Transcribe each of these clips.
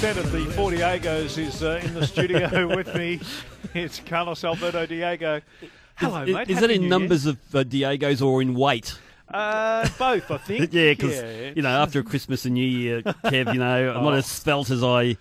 percent of the Four Diegos is uh, in the studio with me. It's Carlos Alberto Diego. Hello, is, mate. Is Happy that in New numbers of uh, Diegos or in weight? Uh, both, I think. yeah, because you know, after Christmas and New Year, Kev, you know, I'm not Oh. as svelte as I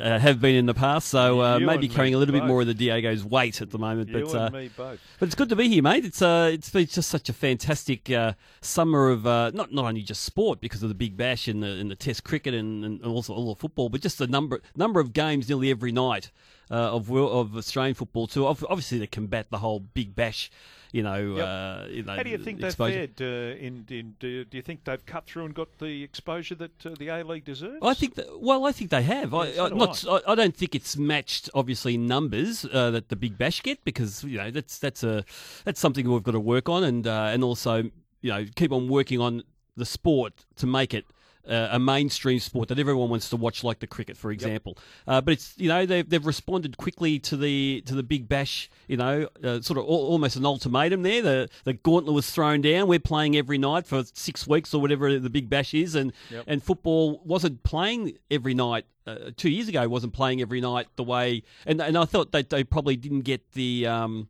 uh, have been in the past, so uh, maybe carrying a little bit more of the Diego's weight at the moment. You but uh, both. but it's good to be here, mate. It's uh, it's been just such a fantastic uh, summer of uh, not not only just sport because of the Big Bash and the and the Test cricket and, and also all the football, but just the number number of games nearly every night uh, of of Australian football too. Obviously, to combat the whole Big Bash, you know, Yep. uh, you know. How do you think they've exposure. fared? Uh, in, in, do, do you think they've cut through and got the exposure that uh, the A League deserves? I think that. Well, I think they have. I, so I, not. I. I don't think it's matched, obviously, in numbers uh, that the Big Bash get because you know that's that's a that's something we've got to work on and uh, and also you know keep on working on the sport to make it. Uh, a mainstream sport that everyone wants to watch, like the cricket, for example. Uh, but it's you know they've, they've responded quickly to the to the Big Bash. You know, uh, sort of al- almost an ultimatum there. The the gauntlet was thrown down. We're playing every night for six weeks or whatever the Big Bash is, and Yep. and football wasn't playing every night. Uh, two years ago, wasn't playing every night the way, and and I thought that they probably didn't get the um,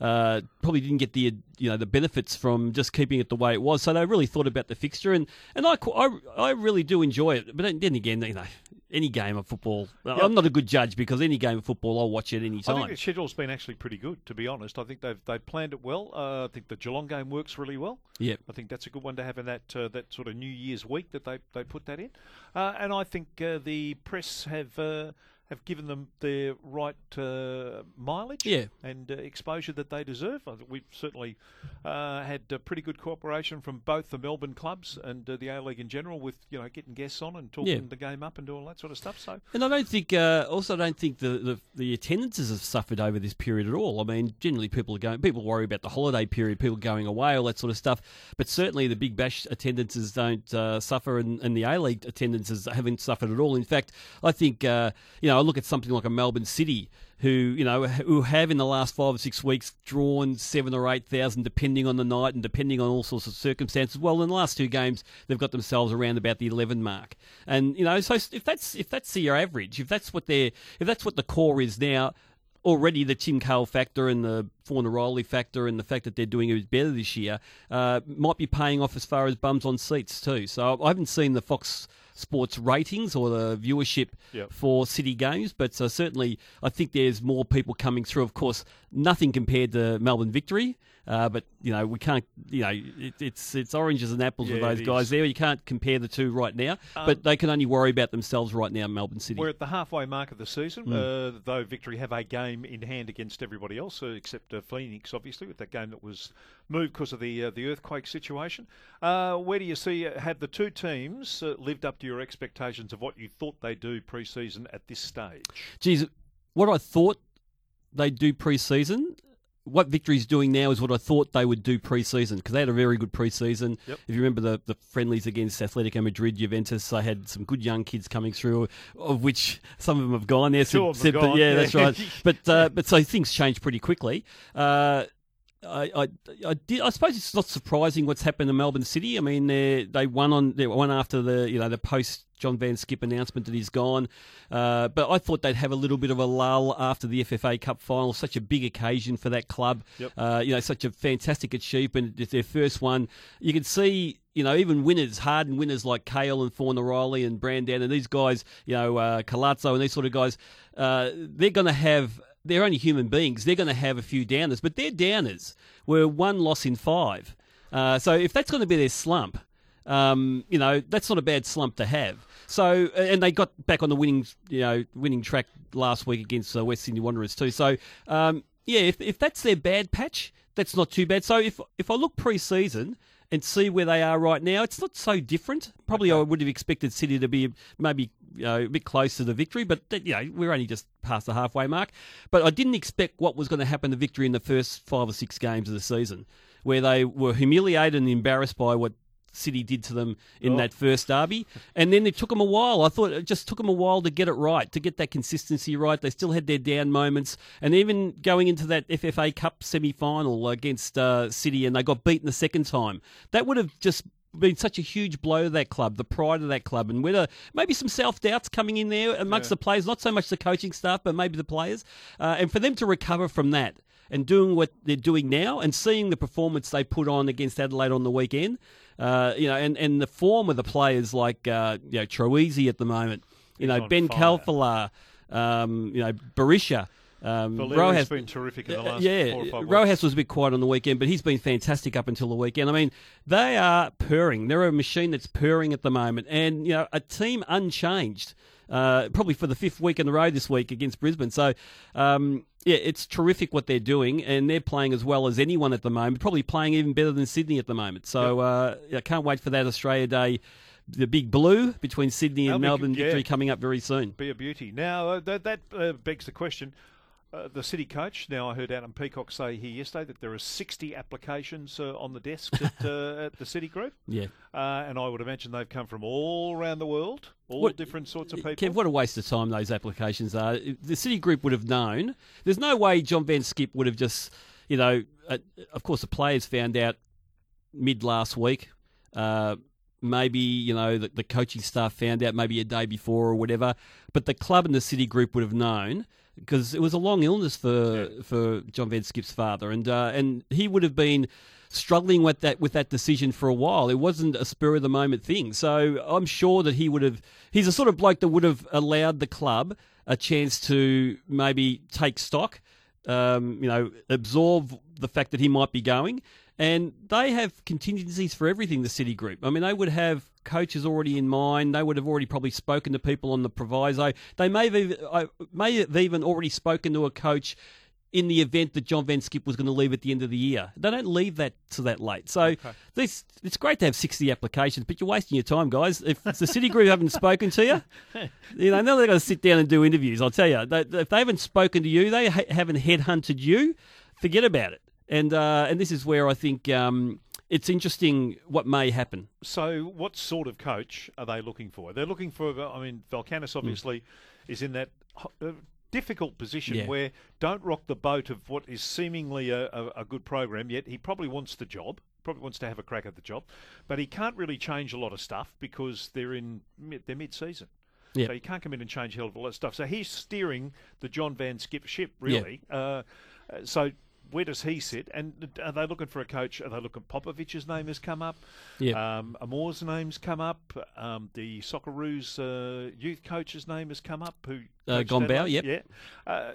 uh, probably didn't get the you know the benefits from just keeping it the way it was. So they really thought about the fixture, and and I I, I really do enjoy it. But then, again, you know, any game of football, I'm not a good judge because any game of football I'll watch it any time. I think the schedule's been actually pretty good, to be honest. I think they've they've planned it well. Uh, I think the Geelong game works really well. Yep. I think that's a good one to have in that uh, that sort of New Year's week that they they put that in. Uh, and I think uh, the press have uh, have given them the right uh, mileage Yeah. and uh, exposure that they deserve. I think we've certainly uh, had uh, pretty good cooperation from both the Melbourne clubs and uh, the A League in general with you know getting guests on and talking Yeah. the game up and doing all that sort of stuff. So And I don't think, uh, also, I don't think the, the the attendances have suffered over this period at all. I mean, generally people are going, people worry about the holiday period, people going away, all that sort of stuff. But certainly the Big Bash attendances don't uh, suffer, and, and the A League attendances haven't suffered at all. In fact, I think, uh, you know, I look at something like a Melbourne City. Who you know who have in the last five or six weeks drawn seven or eight thousand, depending on the night and depending on all sorts of circumstances. Well, in the last two games, they've got themselves around about the eleven mark, and you know, so if that's if that's your average, if that's what they're if that's what the core is now, already the Tim Cahill factor and the Fornaroli factor and the fact that they're doing it better this year uh, might be paying off as far as bums on seats too. So I haven't seen the Fox Sports ratings or the viewership Yep. for City games, but uh, certainly I think there's more people coming through. Of course, nothing compared to Melbourne victory. Uh, but you know we can't. You know it, it's it's oranges and apples with those guys is. there. You can't compare the two right now. Um, but they can only worry about themselves right now. Melbourne City. We're at the halfway mark of the season, Hmm. uh, though Victory have a game in hand against everybody else, uh, except uh, Phoenix, obviously, with that game that was moved because of the uh, the earthquake situation. Uh, where do you see have the two teams uh, lived up to your expectations of what you thought they'd do pre-season at this stage? Geez, what I thought they'd do pre-season, what Victory's doing now is what I thought they would do pre-season because they had a very good pre-season. Yep. If you remember the, the friendlies against Atletico Madrid, Juventus, they had some good young kids coming through, of which some of them have gone there. Two of them but gone, yeah, yeah. that's right. But uh, but so things change pretty quickly. Uh, I, I, I, did, I suppose it's not surprising what's happened to Melbourne City. I mean, they they won on they won after the you know the post John van 't Schip announcement that he's gone. Uh, but I thought they'd have a little bit of a lull after the FFA Cup final. Such a big occasion for that club. Yep. Uh, you know, such a fantastic achievement. It's their first one. You can see. You know, even winners, hardened winners like Cahill and Fornaroli and Brandon and these guys, you know, uh, Calazzo and these sort of guys, uh, they're going to have they're only human beings. They're going to have a few downers, but their downers were one loss in five. Uh, so if that's going to be their slump, um, you know that's not a bad slump to have. So and they got back on the winning, you know, winning track last week against uh, West Sydney Wanderers too. So um, yeah, if if that's their bad patch, that's not too bad. So if if I look pre-season and see where they are right now, it's not so different. Probably I would have expected City to be maybe you know, a bit close to the victory, but you know we're only just past the halfway mark. But I didn't expect what was going to happen to victory in the first five or six games of the season, where they were humiliated and embarrassed by what City did to them in Oh. that first derby, and then it took them a while. I thought it just took them a while to get it right, to get that consistency right. They still had their down moments, and even going into that FFA Cup semi-final against uh, City, and they got beaten the second time. That would have just been such a huge blow to that club, the pride of that club, and whether maybe some self doubts coming in there amongst Yeah. the players, not so much the coaching staff, but maybe the players, uh, and for them to recover from that and doing what they're doing now and seeing the performance they put on against Adelaide on the weekend, uh, you know, and, and the form of the players like uh, you know Troisi at the moment, you He's know Ben. Khalfallah, um, you know Berisha. Um, Rojas- been terrific in the last yeah, four or five weeks. Rojas was a bit quiet on the weekend, but he's been fantastic up until the weekend. I mean, they are purring. They're a machine that's purring at the moment, and you know, a team unchanged. Uh, probably for the fifth week in a row this week against Brisbane. So, um, yeah, it's terrific what they're doing, and they're playing as well as anyone at the moment. Probably playing even better than Sydney at the moment. So, uh, I can't wait for that Australia Day, the big blue between Sydney and That'll Melbourne good, yeah. victory coming up very soon. be a beauty. Now uh, that that uh, begs the question. Uh, the city coach. Now I heard Adam Peacock say here yesterday that there are 60 applications uh, on the desk at, uh, at the City Group, Yeah. uh, and I would imagine they've come from all around the world, all What- different sorts of people. Kev, what a waste of time those applications are. The City Group would have known. There's no way John van 't Schip would have just, you know, uh, of course the players found out mid last week. Uh, maybe you know the, the coaching staff found out maybe a day before or whatever. But the club and the City Group would have known because it was a long illness for for John van 't Schip's father, and uh, and he would have been struggling with that with that decision for a while. It wasn't a spur of the moment thing. So I'm sure that he would have. He's a sort of bloke that would have allowed the club a chance to maybe take stock, um, you know, absorb the fact that he might be going. And they have contingencies for everything, the City Group. I mean, they would have coaches already in mind. They would have already probably spoken to people on the proviso. They may have, even- uh, may have even already spoken to a coach in the event that John van 't Schip was going to leave at the end of the year. They don't leave that to that late. So this it's great to have 60 applications, but you're wasting your time, guys. If the City Group haven't spoken to you, you know, now they're going to sit down and do interviews. I'll tell you, they, if they haven't spoken to you, they ha- haven't headhunted you, forget about it. And uh, and this is where I think um, it's interesting what may happen. So, what sort of coach are they looking for? They're looking for. I mean, Valkanis obviously is in that uh, difficult position Yeah. where don't rock the boat of what is seemingly a, a, a good program. Yet he probably wants the job. Probably wants to have a crack at the job, but he can't really change a lot of stuff because they're in mid, they're mid-season. Yeah. So he can't come in and change a hell of a lot of stuff. So he's steering the John van 't Schip ship, really. Uh, uh, so where does he sit? And are they looking for a coach? Are they looking? Popovic's name has come up. Yeah. Um, Amor's name's come up. Um, the Socceroos uh, youth coach's name has come up. Who? Uh, Gombau, yep. Yeah. Uh,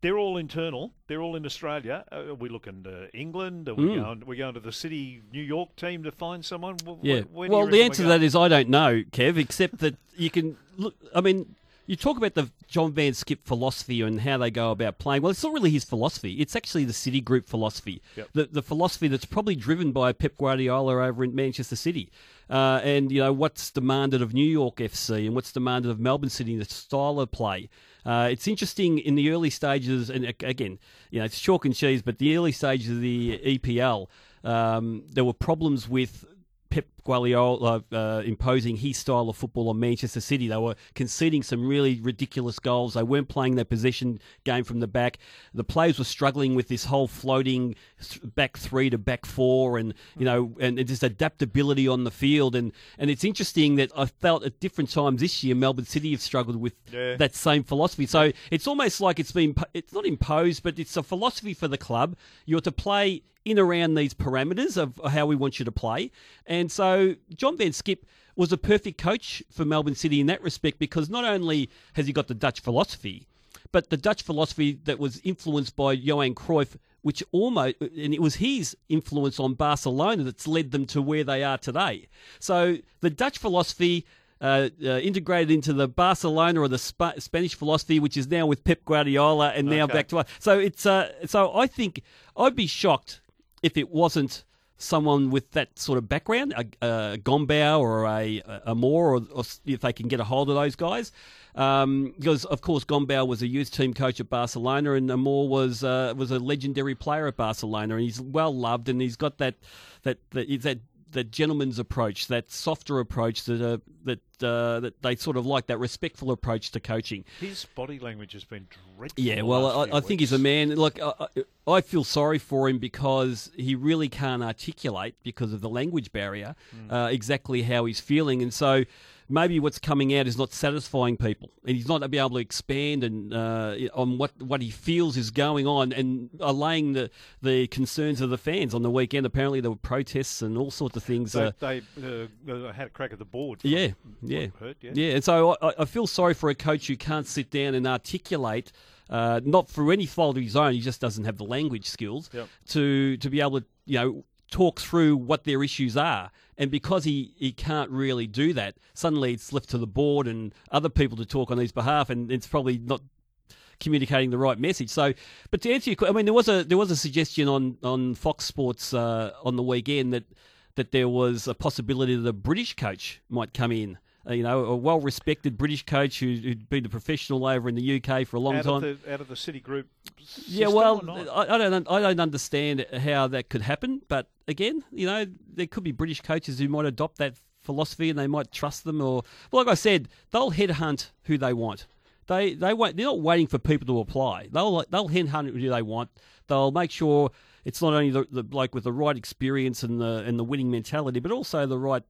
they're all internal. They're all in Australia. Uh, are we looking to England? Are we Mm. going? We're going to the City, New York team to find someone. Wh- wh- Yeah. where well, the answer to that is I don't know, Kev, except that you can look. I mean, you talk about the John van 't Schip philosophy and how they go about playing. Well, it's not really his philosophy. It's actually the City Group philosophy. Yep. The, the philosophy that's probably driven by Pep Guardiola over in Manchester City. Uh, and, you know, what's demanded of New York FC and what's demanded of Melbourne City, the style of play. Uh, it's interesting in the early stages, and again, you know, it's chalk and cheese, but the early stages of the EPL, um, there were problems with Pep Guardiola uh, imposing his style of football on Manchester City. They were conceding some really ridiculous goals. They weren't playing their possession game from the back. The players were struggling with this whole floating back three to back four, and you know, and, just adaptability on the field. And and it's interesting that I felt at different times this year, Melbourne City have struggled with Yeah. that same philosophy. So it's almost like it's been it's not imposed, but it's a philosophy for the club. You're to play in around these parameters of how we want you to play. And so John van 't Schip was a perfect coach for Melbourne City in that respect because not only has he got the Dutch philosophy, but the Dutch philosophy that was influenced by Johan Cruyff, which almost, and it was his influence on Barcelona that's led them to where they are today. So the Dutch philosophy uh, uh, integrated into the Barcelona or the Sp- Spanish philosophy, which is now with Pep Guardiola, and now Okay. back to us. So it's uh, so I think I'd be shocked if it wasn't someone with that sort of background, a, a Gombau or a, a Amor, or, or if they can get a hold of those guys. Um, because of course Gombau was a youth team coach at Barcelona, and Amor was uh, was a legendary player at Barcelona, and he's well loved, and he's got that that that, that that gentleman's approach, that softer approach that uh, that uh, that they sort of like that respectful approach to coaching. His body language has been dreadful. Yeah, well, I, I think he's a man. Look, I, I feel sorry for him because he really can't articulate because of the language barrier Hmm. uh, exactly how he's feeling, and so maybe what's coming out is not satisfying people, and he's not going to be able to expand and uh, on what, what he feels is going on, and allaying the the concerns of the fans on the weekend. Apparently, there were protests and all sorts of things. They, uh, they uh, uh, had a crack at the board. yeah, yeah, I've yeah. yeah. And so I, I feel sorry for a coach who can't sit down and articulate, uh, not through any fault of his own, he just doesn't have the language skills Yep. to to be able to you know talk through what their issues are. And because he, he can't really do that, suddenly it's left to the board and other people to talk on his behalf, and it's probably not communicating the right message. So, but to answer your, que- I mean, there was a there was a suggestion on on Fox Sports uh, on the weekend that that there was a possibility that a British coach might come in. Uh, you know, a well respected British coach who, who'd been a professional over in the UK for a long out time. of the out of the City Group. Yeah, well? I, I don't, I don't understand how that could happen. But again, you know, there could be British coaches who might adopt that philosophy and they might trust them. Or, well, like I said, they'll headhunt who they want. They, they won't. They're not waiting for people to apply. They'll, they'll headhunt who they want. They'll make sure it's not only the, the bloke with the right experience and the and the winning mentality, but also the right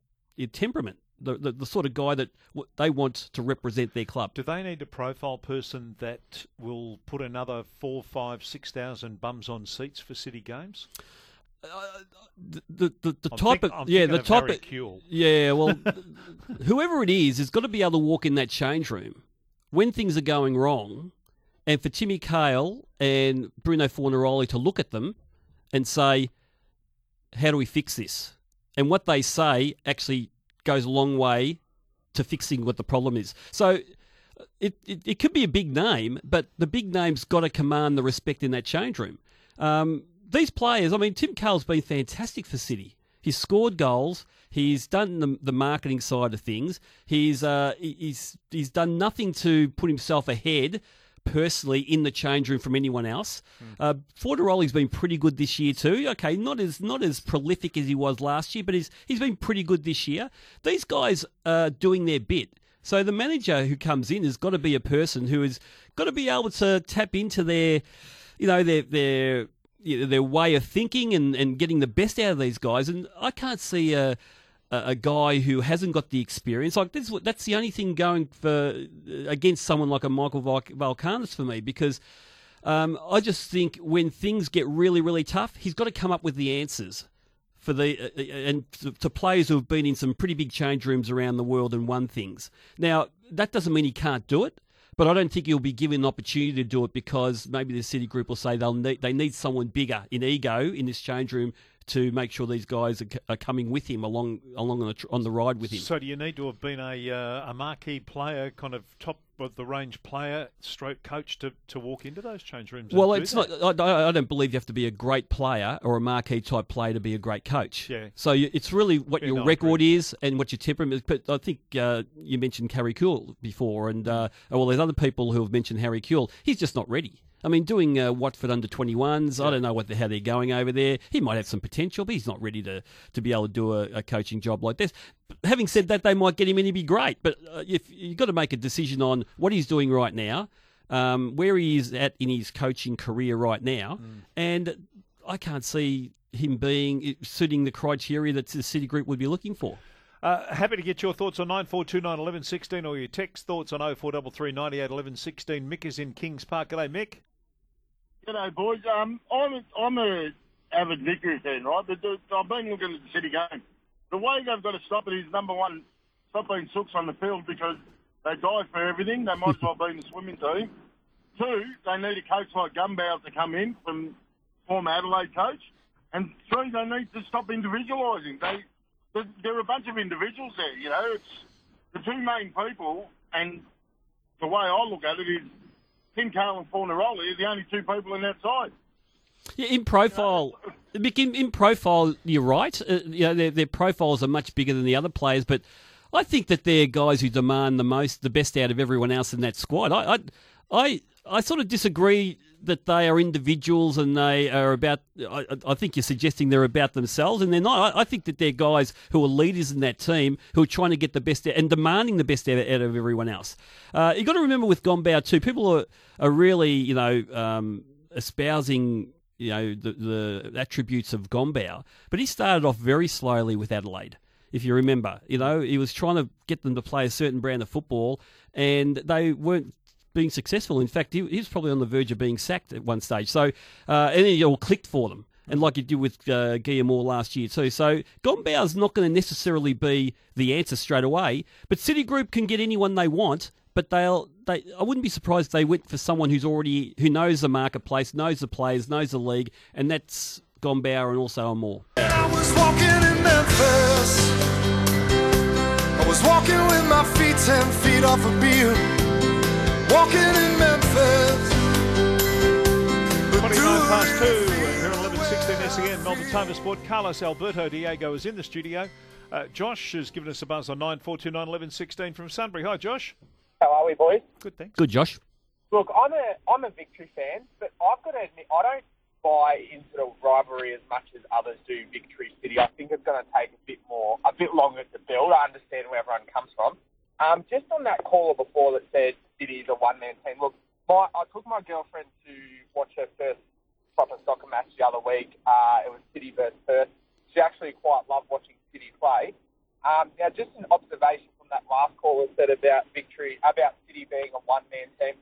temperament. The, the, the sort of guy that w- they want to represent their club. Do they need a profile person that will put another four, five, six thousand bums on seats for City games? Uh, uh, the the, the, the type think- of I'm yeah the of type of Yeah, well, whoever it is has got to be able to walk in that change room when things are going wrong, and for Timmy Cahill and Bruno Fornaroli to look at them and say, "How do we fix this?" And what they say actually goes a long way to fixing what the problem is. So. It, it, it could be a big name, but the big name's got to command the respect in that change room. Um, these players, I mean, Tim Cahill's been fantastic for City. He's scored goals. He's done the, the marketing side of things. He's uh, he's he's done nothing to put himself ahead personally in the change room from anyone else. Uh, Fornaroli's been pretty good this year too. Okay, not as not as prolific as he was last year, but he's he's been pretty good this year. These guys are doing their bit. So the manager who comes in has got to be a person who has got to be able to tap into their, you know, their their you know, their way of thinking and, and getting the best out of these guys. And I can't see a a, guy who hasn't got the experience like this. That's the only thing going for against someone like a Michael Val- Valkanis for me because. Um, I just think when things get really, really tough, he's got to come up with the answers for the uh, uh, and to, to players who have been in some pretty big change rooms around the world and won things. Now that doesn't mean he can't do it, but I don't think he'll be given an opportunity to do it because maybe the City Group will say they'll need, they need someone bigger in ego in this change room to make sure these guys are, c- are coming with him along along on the tr- on the ride with him. So do you need to have been a uh, a marquee player, kind of top of the range player, stroke coach to, to walk into those change rooms? Well, it's that? not. I, I don't believe you have to be a great player or a marquee type player to be a great coach. Yeah. So you, it's really what Yeah, your no, record is and what your temperament is. But I think uh, you mentioned Harry Kewell before, and uh, well, there's other people who have mentioned Harry Kewell. He's just not ready. I mean, doing uh, Watford under 21s, I don't know what the, how they're going over there. He might have some potential, but he's not ready to, to be able to do a, a coaching job like this. But having said that, they might get him in, he'd be great. But uh, if you've got to make a decision on what he's doing right now, um, where he is at in his coaching career right now, and I can't see him being suiting the criteria that the City Group would be looking for. Uh, happy to get your thoughts on 9429 11 16 or your text thoughts on 0433 98 11 16. Mick is in Kings Park. G'day, Mick. G'day, boys. Um, I'm I'm a avid Victory fan, right? But I've been looking at the City game. The way they've got to stop it is number one, stop being sooks on the field because they die for everything. They might as well be in the swimming team. Two, they need a coach like Gombau to come in from former Adelaide coach. And three, they need to stop individualising. They, there- there are a bunch of individuals there. You know, it's the two main people, and the way I look at it is Cahill and Fornaroli are the only two people in that side. Yeah, in profile, Mick, in, in profile, you're right. Uh, you know, their, their profiles are much bigger than the other players, but I think that they're guys who demand the most, the best out of everyone else in that squad. I, I, I, I sort of disagree that they are individuals and they are about. I, I think you're suggesting they're about themselves, and they're not. I, I, think that they're guys who are leaders in that team who are trying to get the best and demanding the best out, out of everyone else. Uh, you got to remember with Gombau too, people are are really you know um, espousing you know the, the attributes of Gombau, but he started off very slowly with Adelaide if you remember. You know, he was trying to get them to play a certain brand of football, and they weren't being successful. In fact, he, he was probably on the verge of being sacked at one stage. So, uh, and it all clicked for them. And like you did with uh, Amor last year too. So Gombau's not going to necessarily be the answer straight away, but City Group can get anyone they want. But they'll, they, I wouldn't be surprised if they went for someone who's already, who knows the marketplace, knows the players, knows the league, and that's Gombau and also Amor. I was walking in Memphis. I was walking with my feet ten feet off a. Walking in Memphis. 29 past 2 here at 11.16 SEN, Melbourne Time Sport. Carlos Alberto Diego is in the studio. Uh, Josh has given us a buzz on 9429 1116 from Sunbury. Hi, Josh. How are we, boys? Good, thanks. Good, Josh. Look, I'm a I'm a victory fan, but I've got to admit I don't buy into the rivalry as much as others do. Victory City. I think it's going to take a bit more, a bit longer to build. I understand where everyone comes from. Um, just on that caller before that said City is a one-man team. Look, my, I took my girlfriend to watch her first proper soccer match the other week. Uh, it was City versus Perth. She actually quite loved watching City play. Um, now, just an observation from that last caller said about victory, about City being a one-man team.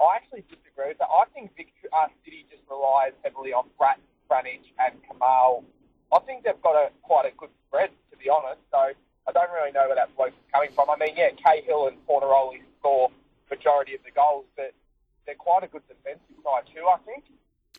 I actually disagree with that. I think victory, uh, City just relies heavily on Brat, Franjic, and Kamau. I think they've got a quite a good spread, to be honest. So I don't really know where that bloke is coming from. I mean, yeah, Cahill and Fornaroli score majority of the goals, but they're quite a good defensive side too. I think.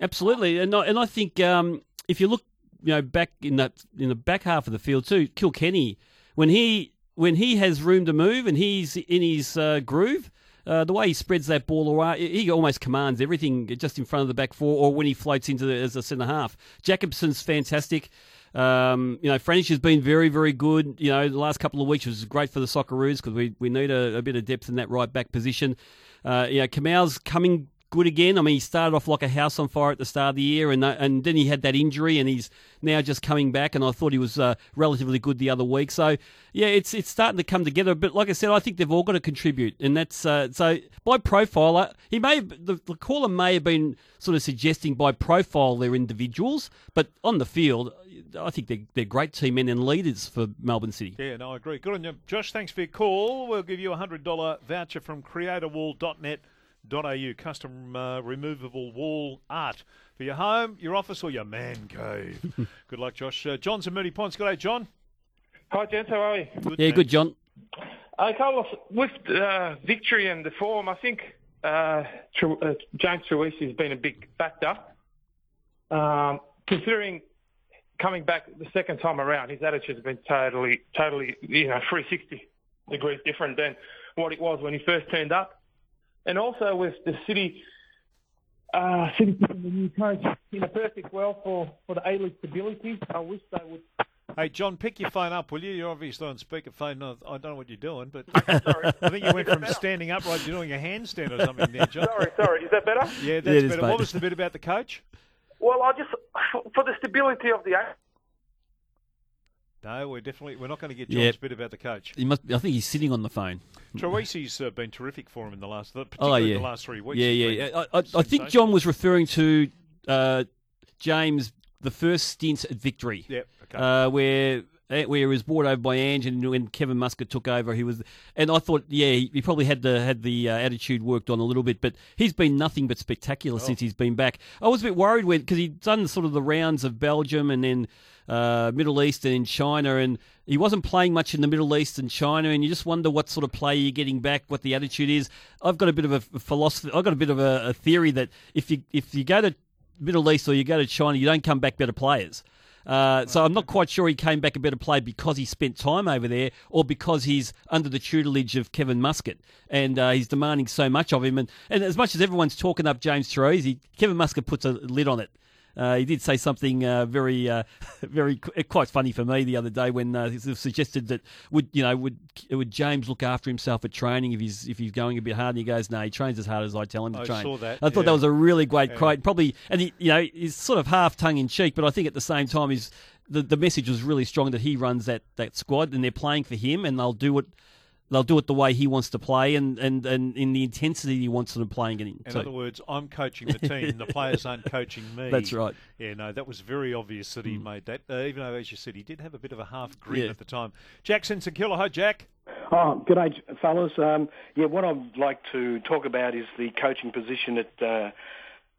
Absolutely, and I, and I think um, if you look, you know, back in that in the back half of the field too, Kilkenny, when he when he has room to move and he's in his uh, groove. Uh, the way he spreads that ball around, he almost commands everything just in front of the back four, or when he floats into the, as a centre half. Jakobsen's fantastic. Um, you know, Franjic has been very, very good. You know, the last couple of weeks was great for the Socceroos because we, we need a, a, bit of depth in that right back position. Uh, you know, Kamau's coming good again. I mean, he started off like a house on fire at the start of the year, and uh, and then he had that injury, and he's now just coming back. And I thought he was uh, relatively good the other week. So yeah, it's it's starting to come together. But like I said, I think they've all got to contribute, and that's uh, so by profile. Uh, he may have, the, the caller may have been sort of suggesting by profile they're individuals, but on the field, I think they're, they're great team men and leaders for Melbourne City. Yeah, no, I agree. Good on you, Josh. Thanks for your call. We'll give you a hundred dollar voucher from CreatorWall.net au custom uh, removable wall art for your home, your office, or your man cave. good luck, Josh. Uh, John's and Moonee Ponds. Good day, John. Hi, gents. How are you? Good, yeah, good, John. Uh, Carlos, with uh, victory and the form, I think uh, uh James Troisi has been a big factor. Um, considering coming back the second time around, his attitude has been totally, totally, you know, 360 degrees different than what it was when he first turned up and also with the city, uh, city picking the new coach in a perfect world for, for the A-League stability. I wish they would. Hey, John, pick your phone up, will you? You're obviously on speakerphone. I don't know what you're doing, but I think you went from standing upright to doing a handstand or something there, John. Sorry, sorry. Is that better? Yeah, that's yeah, better. What was the bit about the coach? Well, I just, for the stability of the no, we're definitely we're not going to get John's yep. bit about the coach. He must. I think he's sitting on the phone. Troisi's uh, been terrific for him in the last, particularly oh, yeah. the last three weeks. Yeah, yeah. yeah. I, I, I, think John was referring to uh, James the first stint at Victory. Yep. Okay. Uh, where where he was brought over by Ange, and when Kevin Muscat took over, he was. And I thought, yeah, he, he probably had the had the uh, attitude worked on a little bit, but he's been nothing but spectacular oh. since he's been back. I was a bit worried when because he'd done sort of the rounds of Belgium and then uh, Middle East and in China, and he wasn't playing much in the Middle East and China, and you just wonder what sort of play you're getting back, what the attitude is. I've got a bit of a philosophy. I've got a bit of a, a theory that if you if you go to Middle East or you go to China, you don't come back better players. Uh, so I'm not quite sure he came back a better player because he spent time over there, or because he's under the tutelage of Kevin Muscat and uh, he's demanding so much of him. And, and as much as everyone's talking up James Troisi, Kevin Muscat puts a lid on it. Uh, he did say something uh, very, uh, very quite funny for me the other day when uh, he suggested that would you know would would James look after himself at training if he's if he's going a bit hard and he goes no he trains as hard as I tell him to I train. saw that, I thought yeah. that was a really great Yeah. quote. Probably and he you know he's sort of half tongue in cheek, but I think at the same time he's the the message was really strong that he runs that that squad and they're playing for him and they'll do it. They'll do it the way he wants to play and, and, and in the intensity he wants them playing it in. In So- other words, I'm coaching the team. the players aren't coaching me. That's right. Yeah, no, that was very obvious that he made that. Uh, even though, as you said, he did have a bit of a half grin Yeah. at the time. Jackson St Kilda, hi Jack. Oh, good day, fellas. Um, yeah, what I'd like to talk about is the coaching position at uh,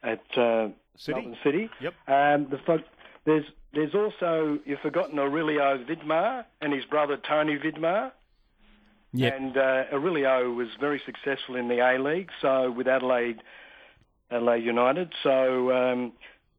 at uh, City? Melbourne City. Yep. Um, the fo- there's there's also you've forgotten Aurelio Vidmar and his brother Tony Vidmar. Yep. And uh, Aurelio was very successful in the A League, so with Adelaide, Adelaide United. So um,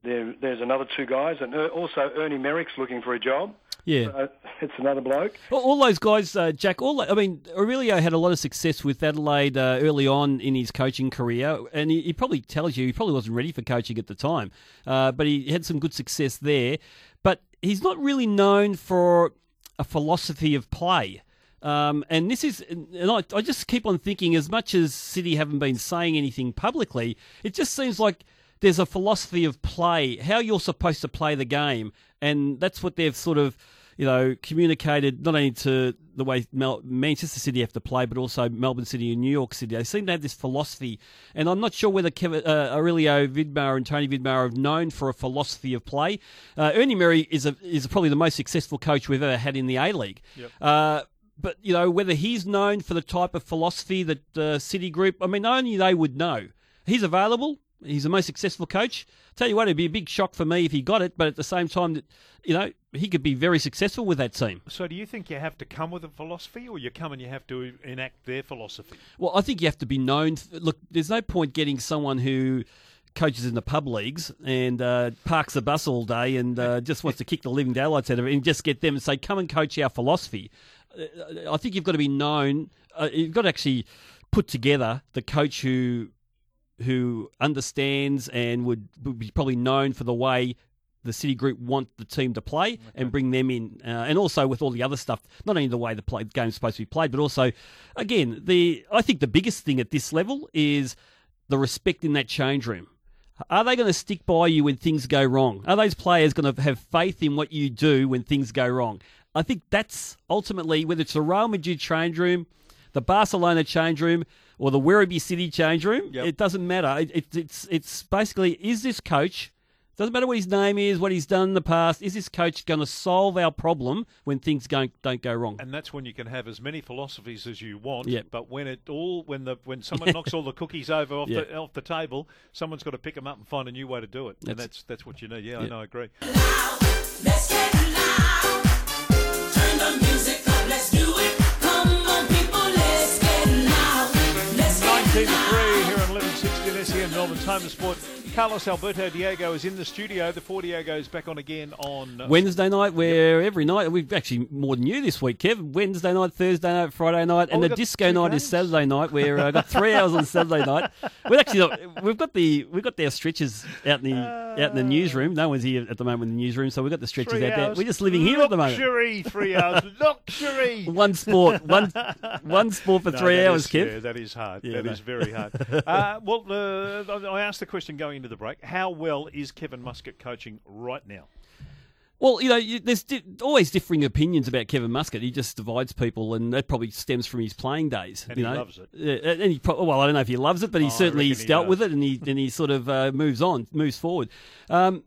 there, there's another two guys, and uh, also Ernie Merrick's looking for a job. Yeah. So it's another bloke. All, all those guys, uh, Jack. All I mean, Aurelio had a lot of success with Adelaide uh, early on in his coaching career, and he, he probably tells you he probably wasn't ready for coaching at the time, uh, but he had some good success there. But he's not really known for a philosophy of play. Um, and this is, and I, I just keep on thinking, as much as City haven't been saying anything publicly, it just seems like there's a philosophy of play, how you're supposed to play the game, and that's what they've sort of, you know, communicated not only to the way Mel- Manchester City have to play, but also Melbourne City and New York City. They seem to have this philosophy, and I'm not sure whether Kevin, uh, Aurelio Vidmar and Tony Vidmar are known for a philosophy of play. Uh, Ernie Merrick is a, is probably the most successful coach we've ever had in the A League. Uh, but you know whether he's known for the type of philosophy that uh, City Group. I mean, only they would know. He's available. He's the most successful coach. Tell you what, it'd be a big shock for me if he got it. But at the same time, that you know, he could be very successful with that team. So, do you think you have to come with a philosophy, or you come and you have to enact their philosophy? Well, I think you have to be known. Look, there's no point getting someone who coaches in the pub leagues and uh, parks the bus all day and uh, just wants to kick the living daylights out of it and just get them and say, come and coach our philosophy. Uh, I think you've got to be known. Uh, you've got to actually put together the coach who who understands and would, would be probably known for the way the City Group want the team to play and bring them in, uh, and also with all the other stuff, not only the way the play, game's supposed to be played, but also, again, the I think the biggest thing at this level is the respect in that change room. Are they going to stick by you when things go wrong? Are those players going to have faith in what you do when things go wrong? I think that's ultimately whether it's the Real Madrid change room, the Barcelona change room, or the Werribee City change room. Yep. It doesn't matter. It, it, it's it's basically is this coach doesn't matter what his name is, what he's done in the past. Is this coach going to solve our problem when things don't don't go wrong? And that's when you can have as many philosophies as you want. Yep. But when it all, when the when someone knocks all the cookies over off Yeah. the off the table, someone's got to pick them up and find a new way to do it. and That's- that's that's what you need. Yeah, I know, I agree. Let's Melbourne's Home of Sport. Carlos Alberto Diego is in the studio. The Four Diego's back on again on uh, Wednesday night, where every night we've actually more than you this week, Kev. Wednesday night, Thursday night, Friday night, and the disco night is? Saturday night. Where I got three hours on Saturday night. We've actually got, we've got the we've got our stretchers out in the out in the newsroom. No one's here at the moment in the newsroom, so we've got the stretchers out there. We're just living here at the moment. Luxury, three hours. Luxury. One sport, one one sport for No, three hours, is- Kev. Yeah, that is hard. Yeah, that no. is very hard. uh, well, uh, I asked the question going into the break: How well is Kevin Muscat coaching right now? Well, you know, you, there's di- always differing opinions about Kevin Muscat. He just divides people, and that probably stems from his playing days. And you he know? loves it. Yeah, and he pro- well, I don't know if he loves it, but he Oh, certainly he's he dealt does. with it, and he and he sort of uh, moves on, moves forward. Um,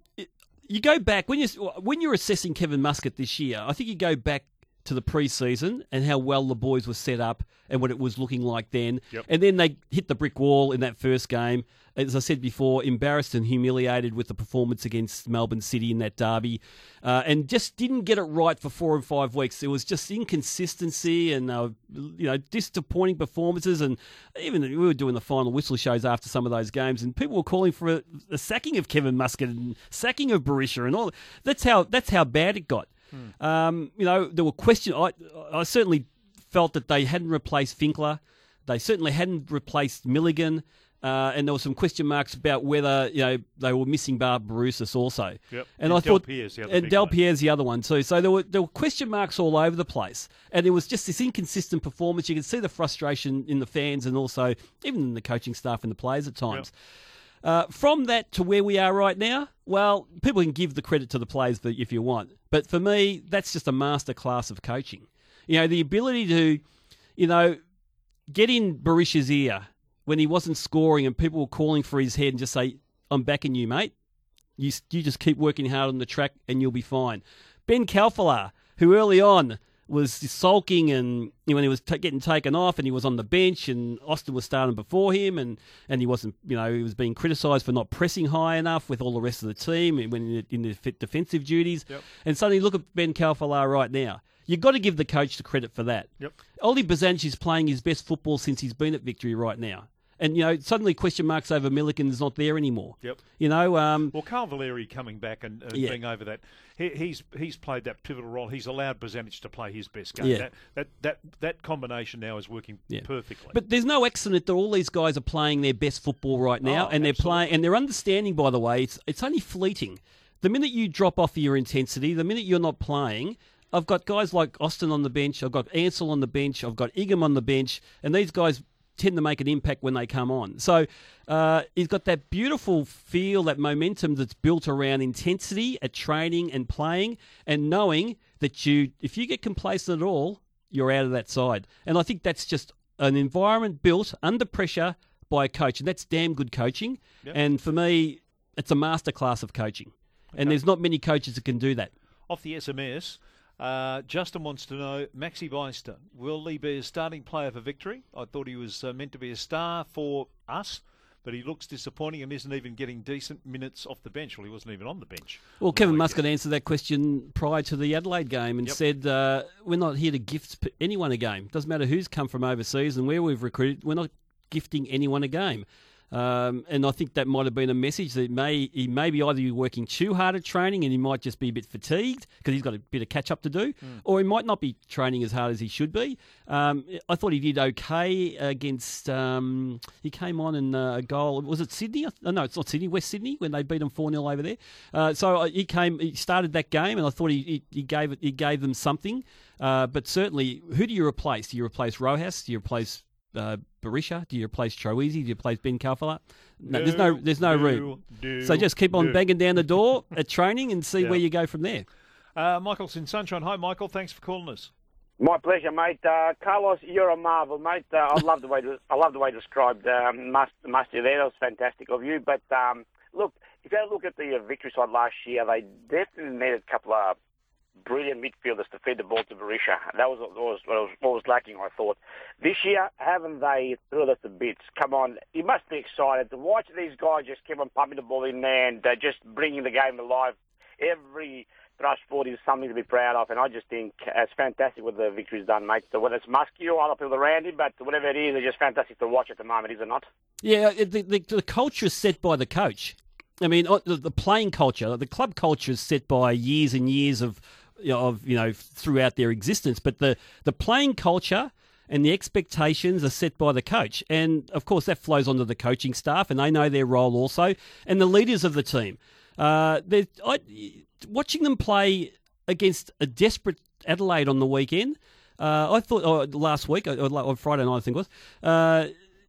you go back when you when you're assessing Kevin Muscat this year. I think you go back to the preseason and how well the boys were set up and what it was looking like then. Yep. And then they hit the brick wall in that first game. As I said before, embarrassed and humiliated with the performance against Melbourne City in that derby, uh, and just didn't get it right for four and five weeks. There was just inconsistency and uh, you know disappointing performances, and even we were doing the final whistle shows after some of those games, and people were calling for a, a sacking of Kevin Muscat and sacking of Berisha and all. That's how that's how bad it got. Um, you know, there were questions. I, I certainly felt that they hadn't replaced Finkler. They certainly hadn't replaced Milligan. Uh, and there were some question marks about whether you know they were missing Barbarouses also. Yep. And, And I thought, Delpierre's the other and Del. Pierre's the other one too. So there were there were question marks all over the place, and it was just this inconsistent performance. You could see the frustration in the fans, and also even in the coaching staff and the players at times. Uh, from that to where we are right now, well, people can give the credit to the players if you want, but for me, that's just a master class of coaching. You know, the ability to, you know, get in Berisha's ear when he wasn't scoring and people were calling for his head and just say, "I'm backing you, mate. You you just keep working hard on the track and you'll be fine." Ben Khalfallah, who early on was sulking and you know, when he was ta getting taken off and he was on the bench and Austin was starting before him and, and he wasn't you know he was being criticised for not pressing high enough with all the rest of the team when in the, in the fit defensive duties Yep. and suddenly look at Ben Khalfallah right now you've got to give the coach the credit for that Yep. Oli Bozanic is playing his best football since he's been at Victory right now and you know suddenly question marks over Milligan is not there anymore Yep. you know um, Well, Carl Valeri coming back and, and Yeah. being over that, he, he's he's played that pivotal role. He's allowed Bozanic to play his best game. Yeah. That, that that that combination now is working Yeah. perfectly. But there's no accident that all these guys are playing their best football right now, Oh, and they're playing and they're understanding. By the way, it's it's only fleeting. The minute you drop off your intensity, the minute you're not playing, I've got guys like Austin on the bench, I've got Ansel on the bench, I've got Ingham on the bench, and these guys tend to make an impact when they come on. So uh, he's got that beautiful feel, that momentum that's built around intensity at training and playing, and knowing that you, if you get complacent at all, you're out of that side. And I think that's just an environment built under pressure by a coach, and that's damn good coaching. Yep. And for me, it's a masterclass of coaching. And there's not many coaches that can do that. Off the SMS, uh, Justin wants to know Maxi Beister, will he be a starting player for victory? I thought he was uh, meant to be a star for us, but he looks disappointing and isn't even getting decent minutes off the bench. Well, he wasn't even on the bench. Well, Kevin. Muscat answered that question prior to the Adelaide game and Yep. said, uh, "We're not here to gift anyone a game. Doesn't matter who's come from overseas and where we've recruited. We're not gifting anyone a game." Um, and I think that might have been a message that may he may be either working too hard at training and he might just be a bit fatigued because he's got a bit of catch up to do, or he might not be training as hard as he should be. Um, I thought he did okay against. Um, he came on in uh, a goal. Was it Sydney? No, it's not Sydney. West Sydney when they beat them four 0 over there. Uh, so uh, he came. He started that game, and I thought he he, he gave it. He gave them something. Uh, but certainly, who do you replace? Do you replace Rojas? Do you replace uh, Berisha? Do you replace Troisi? Do you replace Ben Khalfallah? No, there's no there's no, room. no, So just keep on no. banging down the door at training and see Yeah. where you go from there. Uh, Michael's in Sunshine. Hi, Michael. Thanks for calling us. My pleasure, mate. Uh, Carlos, you're a marvel, mate. Uh, I love the way I love the way you described um, Must Musty there. That was fantastic of you. But um, look, if you had a look at the uh, victory side last year, they definitely needed a couple of brilliant midfielders to feed the ball to Berisha. That was what was, what was, what was lacking, I thought. This year, haven't they thrilled us to bits? Come on, you must be excited to watch these guys just keep on pumping the ball in there and uh, just bringing the game alive. Every thrust forward is something to be proud of, and I just think it's fantastic what the victory's done, mate. So whether it's Muskie or other people around him, but whatever it is, it's just fantastic to watch at the moment, is it not? Yeah, the, the, the culture is set by the coach. I mean, uh, the, playing culture, the club culture is set by years and years of, of you know throughout their existence. But the the playing culture and the expectations are set by the coach, and of course that flows onto the coaching staff, and they know their role also, and the leaders of the team. Uh, I, watching them play against a desperate Adelaide on the weekend. Uh, I thought oh, last week, or, or Friday night, I think it was. Uh,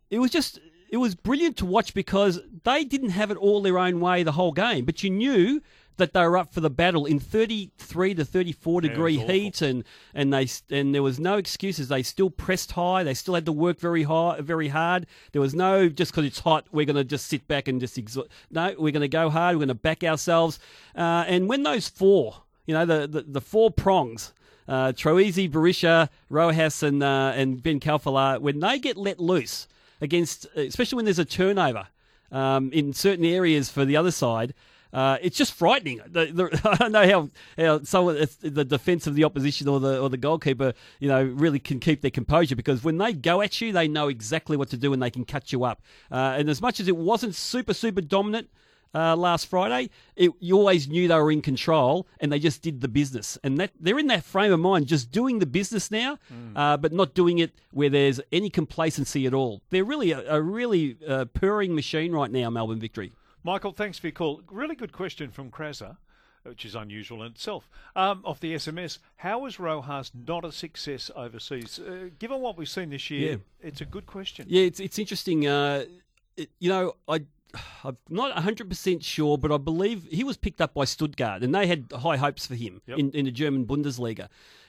it was just it was brilliant to watch because they didn't have it all their own way the whole game, but you knew that they were up for the battle in 33 to 34 degree awful. heat and and they and there was no excuses. They still pressed high. They still had to work very hard very hard. There was no just because it's hot we're going to just sit back and just exo- no we're going to go hard we're going to back ourselves. Uh, and when those four you know the the, the four prongs uh, Troisi, Berisha, Rojas, and uh, and Ben Khalfallah, when they get let loose against, especially when there's a turnover um, in certain areas for the other side, uh, it's just frightening. The, the, I don't know how, how someone, the defense of the opposition or the or the goalkeeper, you know, really can keep their composure because when they go at you, they know exactly what to do and they can cut you up. Uh, and as much as it wasn't super super dominant. uh, last Friday, it, you always knew they were in control and they just did the business. And that they're in that frame of mind, just doing the business now, uh, but not doing it where there's any complacency at all. They're really a, a really uh, purring machine right now, Melbourne Victory. Michael, thanks for your call. Really good question from Krasa, which is unusual in itself. Um, off the SMS, how is Rojas not a success overseas? Uh, given what we've seen this year, Yeah. it's a good question. Yeah, it's it's interesting. Uh, it, you know, I. I'm not 100% sure, but I believe he was picked up by Stuttgart, and they had high hopes for him Yep. in, in the German Bundesliga.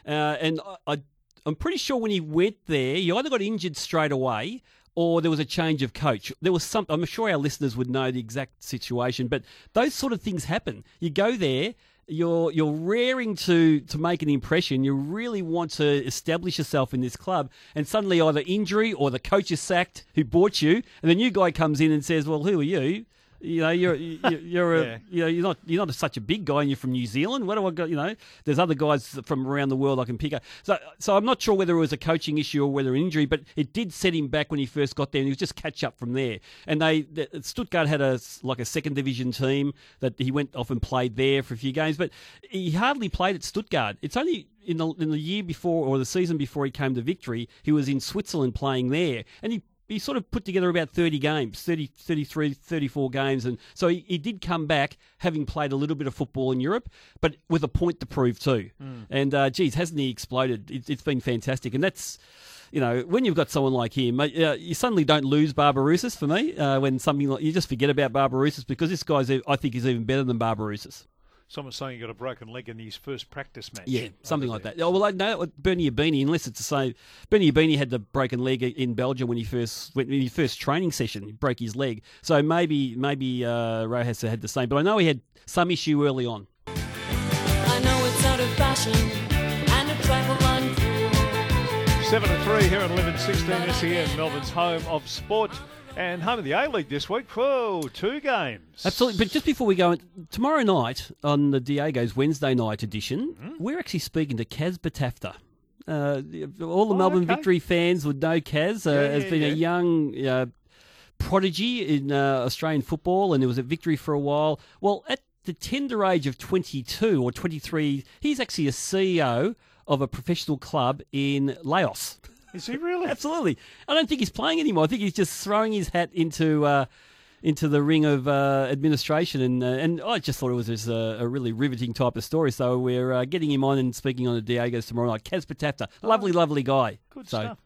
Uh, and I, I, I'm pretty sure when he went there, he either got injured straight away or there was a change of coach. There was some. I'm sure our listeners would know the exact situation, but those sort of things happen. You go there, you're you're raring to to make an impression. You really want to establish yourself in this club, and suddenly either injury or the coach is sacked who bought you, and the new guy comes in and says, "Well, who are you?" You know, you're you're, you're a Yeah. you know you're not you're not such a big guy, and you're from New Zealand. What do I got? You know, there's other guys from around the world I can pick up. So so I'm not sure whether it was a coaching issue or whether an injury, but it did set him back when he first got there, and he was just catch up from there. And they the, Stuttgart had a like a second division team that he went off and played there for a few games, but he hardly played at Stuttgart. It's only in the in the year before or the season before he came to Victory, he was in Switzerland playing there, and he he sort of put together about 30 games, 30, 33, 34 games. And so he, he did come back having played a little bit of football in Europe, but with a point to prove too. And, uh, geez, hasn't he exploded? It, it's been fantastic. And that's, you know, when you've got someone like him, uh, you suddenly don't lose Barbarouses for me. Uh, when something like, you just forget about Barbarouses because this guy's, I think, is even better than Barbarouses. Someone's saying he got a broken leg in his first practice match. Yeah, something like there. that. Oh, well, I know Bernie Ibini, unless it's the same. Bernie Ibini had the broken leg in Belgium when he first went in his first training session. He broke his leg, so maybe maybe uh, Rojas had the same. But I know he had some issue early on. I know it's out of fashion and a trifle 7 to 3 here at 1116 SEN, Melbourne's home of sport and home of the A League this week. Whoa, two games. Absolutely. But just before we go, tomorrow night on the Diego's Wednesday night edition, Hmm? we're actually speaking to Kaz Patafta. Uh, all the Oh, Melbourne okay. Victory fans would know Kaz uh, Yeah, has yeah, been yeah. a young uh, prodigy in uh, Australian football, and it was at Victory for a while. Well, at the tender age of 22 or 23, he's actually a CEO of a professional club in Laos. Is he really? Absolutely. I don't think he's playing anymore. I think he's just throwing his hat into uh, into the ring of uh, administration, and uh, and I just thought it was just a, a really riveting type of story. So we're uh, getting him on and speaking on the Diego's tomorrow night. Kaz Patafta, lovely, lovely guy. Good so, stuff.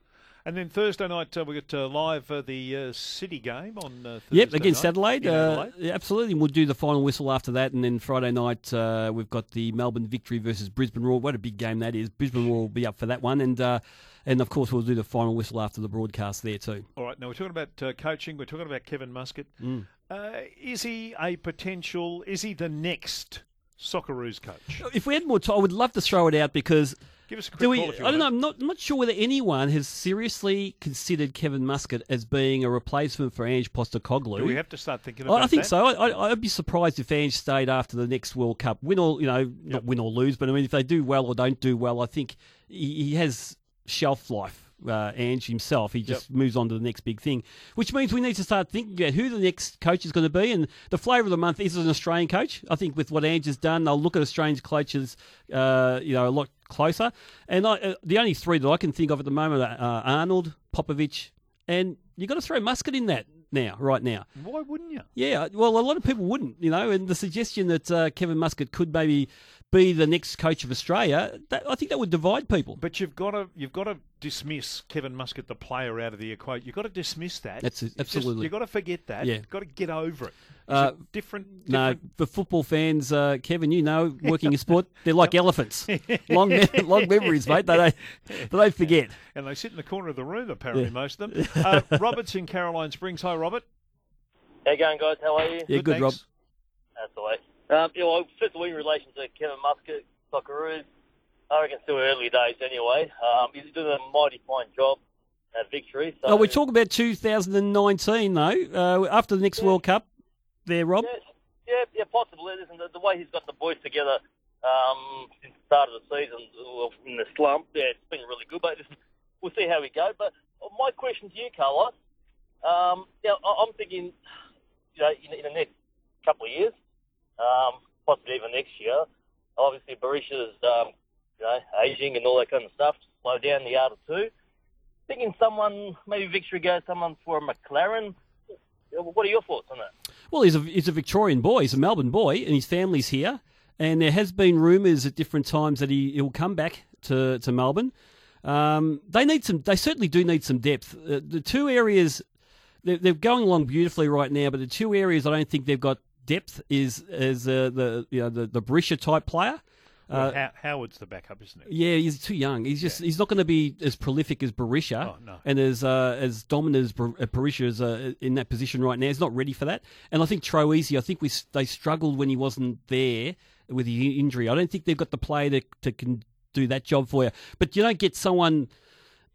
And then Thursday night, uh, we got uh, live uh, the uh, City game on uh, Thursday Yep, against night Adelaide. Uh, Adelaide. yeah, absolutely. We'll do the final whistle after that. And then Friday night, uh, we've got the Melbourne victory versus Brisbane Roar. What a big game that is. Brisbane Roar will be up for that one. And, uh, and of course, we'll do the final whistle after the broadcast there, too. All right, now we're talking about uh, coaching. We're talking about Kevin Muscat. Mm. Uh, is he a potential? Is he the next Socceroos coach? If we had more time, I would love to throw it out because Give us a quick Do we, call if you I don't know. I'm not, I'm not sure whether anyone has seriously considered Kevin Muscat as being a replacement for Ange Postecoglou. Do we have to start thinking I, about I think that? so. I, I, I'd be surprised if Ange stayed after the next World Cup, win or you know, not win or lose, but I mean, if they do well or don't do well, I think he, he has shelf life. Uh, Ange himself, he just moves on to the next big thing, which means we need to start thinking about who the next coach is going to be. And the flavour of the month is an Australian coach. I think with what Ange has done, they'll look at Australian coaches, uh, you know, a lot closer. And I, uh, the only three that I can think of at the moment are uh, Arnold, Popovic, and you've got to throw Muscat in that now, right now. Why wouldn't you? Yeah, well, a lot of people wouldn't, you know, and the suggestion that uh, Kevin Muscat could maybe be the next coach of Australia, that, I think that would divide people. But you've got to you've got to dismiss Kevin Muscat, the player, out of the equation. You've got to dismiss that. That's it, It's just- absolutely. you've got to forget that. Yeah. You've got to get over it. Uh, a different, No, different for football fans, uh, Kevin, you know, working in sport, they're like elephants. Long, me- long memories, mate. They don't, they don't forget. and they sit in the corner of the room. Apparently, Yeah. most of them. Uh, Robert's in Caroline Springs. Hi, Robert. How you going, guys? How are you? Yeah, good, Rob. thanks. That's the way. Um, yeah, well, first of in relation to Kevin Muscat, Socceroos, I reckon still early days anyway. Um, he's doing a mighty fine job at Victory. So, Oh, we talk about 2019, though, uh, after the next World Cup there, Rob. Yes, yeah, yeah, possibly. Listen, the, the way he's got the boys together um, since the start of the season, in the slump, yeah, it's been really good. But listen, we'll see how we go. But my question to you, Carlos, um, now, I'm thinking, you know, in, in the next couple of years, um, possibly even next year. Obviously, Berisha's um, you know aging and all that kind of stuff slow down the other two. Thinking someone maybe Victory goes someone for a Maclaren. What are your thoughts on that? Well, he's a he's a Victorian boy. He's a Melbourne boy, and his family's here. And there has been rumours at different times that he he'll come back to to Melbourne. Um, they need some. They certainly do need some depth. Uh, the two areas they're, they're going along beautifully right now, but the two areas I don't think they've got depth is is uh, the you know the the Berisha type player. Well, Uh, Howard's the backup, isn't it? yeah, he's too young. He's just he's not going to be as prolific as Berisha Oh, no. and as uh, as dominant as Bar- uh, Berisha is uh, in that position right now. He's not ready for that. And I think Troisi, I think we they struggled when he wasn't there with the injury. I don't think they've got the player to, to can do that job for you. But you don't get someone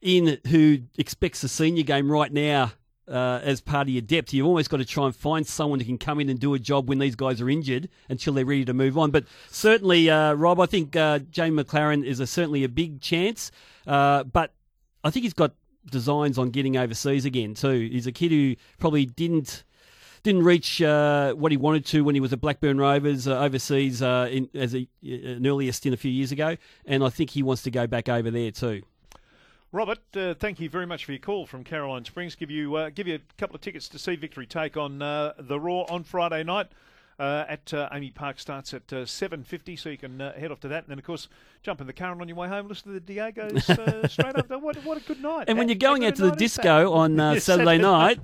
in who expects a senior game right now. Uh, as part of your depth, you've almost got to try and find someone who can come in and do a job when these guys are injured until they're ready to move on. But certainly, uh, Rob, I think uh, Maclaren is a, certainly a big chance. Uh, but I think he's got designs on getting overseas again too. He's a kid who probably didn't didn't reach uh, what he wanted to when he was at Blackburn Rovers uh, overseas uh, in, as a, an earlier stint a few years ago, and I think he wants to go back over there too. Robert, uh, thank you very much for your call from Caroline Springs. Give you uh, give you a couple of tickets to see Victory take on uh, the Roar on Friday night. Uh, at uh, AAMI Park starts at uh, 7.50, so you can uh, head off to that. And then, of course, jump in the car and on your way home, listen to the Diego's uh, straight up. What, what a good night. And when you're going out to the night is that? disco on uh, Yes, Saturday night,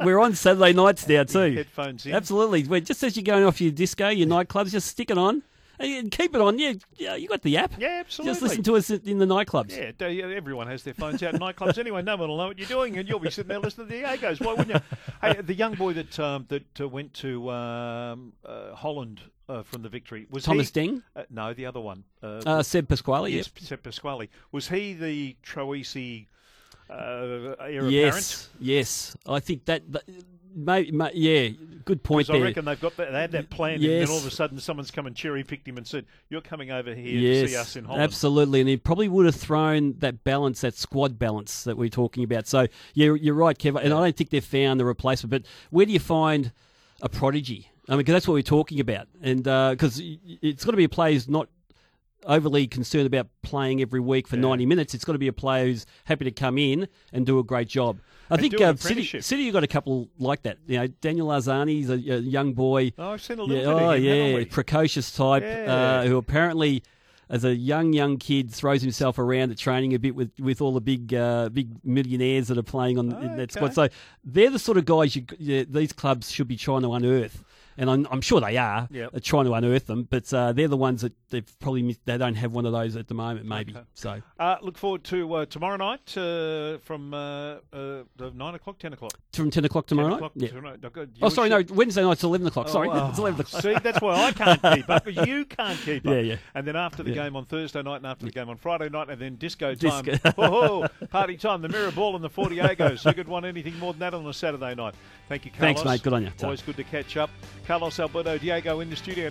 we're on Saturday nights now too. Headphones in. Absolutely. Well, just as you're going off your disco, your nightclubs, just stick it on keep it on. Yeah, yeah, you got the app. Yeah, absolutely. Just listen to us in the nightclubs. Yeah, everyone has their phones out in nightclubs anyway. No one will know what you're doing, and you'll be sitting there listening to the Diegos. Why wouldn't you? Hey, the young boy that um, that uh, went to um, uh, Holland uh, from the victory was Thomas he, Deng? Uh, no, the other one. Uh, Uh, Seb Pasquali, Yes, Seb Pasquali. Was he the Troisi uh, heir apparent? Yes, yes. I think that, that may, may, yeah, good point Because I reckon they've got that, they had that plan, and then all of a sudden someone's come and cherry picked him and said, "You're coming over here yes, to see us in Holland." absolutely, and he probably would have thrown that balance, that squad balance that we're talking about. So you're you're right, Kevin, and I don't think they've found the replacement. But where do you find a prodigy? I mean, because that's what we're talking about, and uh, because it's got to be a player who's not overly concerned about playing every week for 90 minutes. It's got to be a player who's happy to come in and do a great job. I And think uh, City. City, you got a couple like that. You know, Daniel Arzani's a, a young boy. Oh, I've seen a little yeah, bit of oh, him, yeah, precocious type Yeah. uh, who apparently, as a young young kid, throws himself around at training a bit with, with all the big uh, big millionaires that are playing on in that squad. So they're the sort of guys you, yeah, these clubs should be trying to unearth. And I'm, I'm sure they are Yep. uh, trying to unearth them, but uh, they're the ones that they've probably missed, they don't have one of those at the moment, maybe. Okay. So Uh, look forward to uh, tomorrow night uh, from uh, uh, nine o'clock, ten o'clock. from ten o'clock tomorrow 10 night. o'clock Yeah. tomorrow- good. Oh, sorry, no. Wednesday night's eleven o'clock. Sorry, Oh, it's eleven o'clock. See, that's why I can't keep up, you can't keep up. Yeah, yeah. And then after the Yeah. game on Thursday night, and after the game on Friday night, and then disco time. Disco. oh, party time. The Mirror Ball and the Fortiegos. Who could want anything more than that on a Saturday night? Thank you, Carlos. Thanks, mate. Good on you. Always good to catch up. Carlos Alberto Diego in the studio.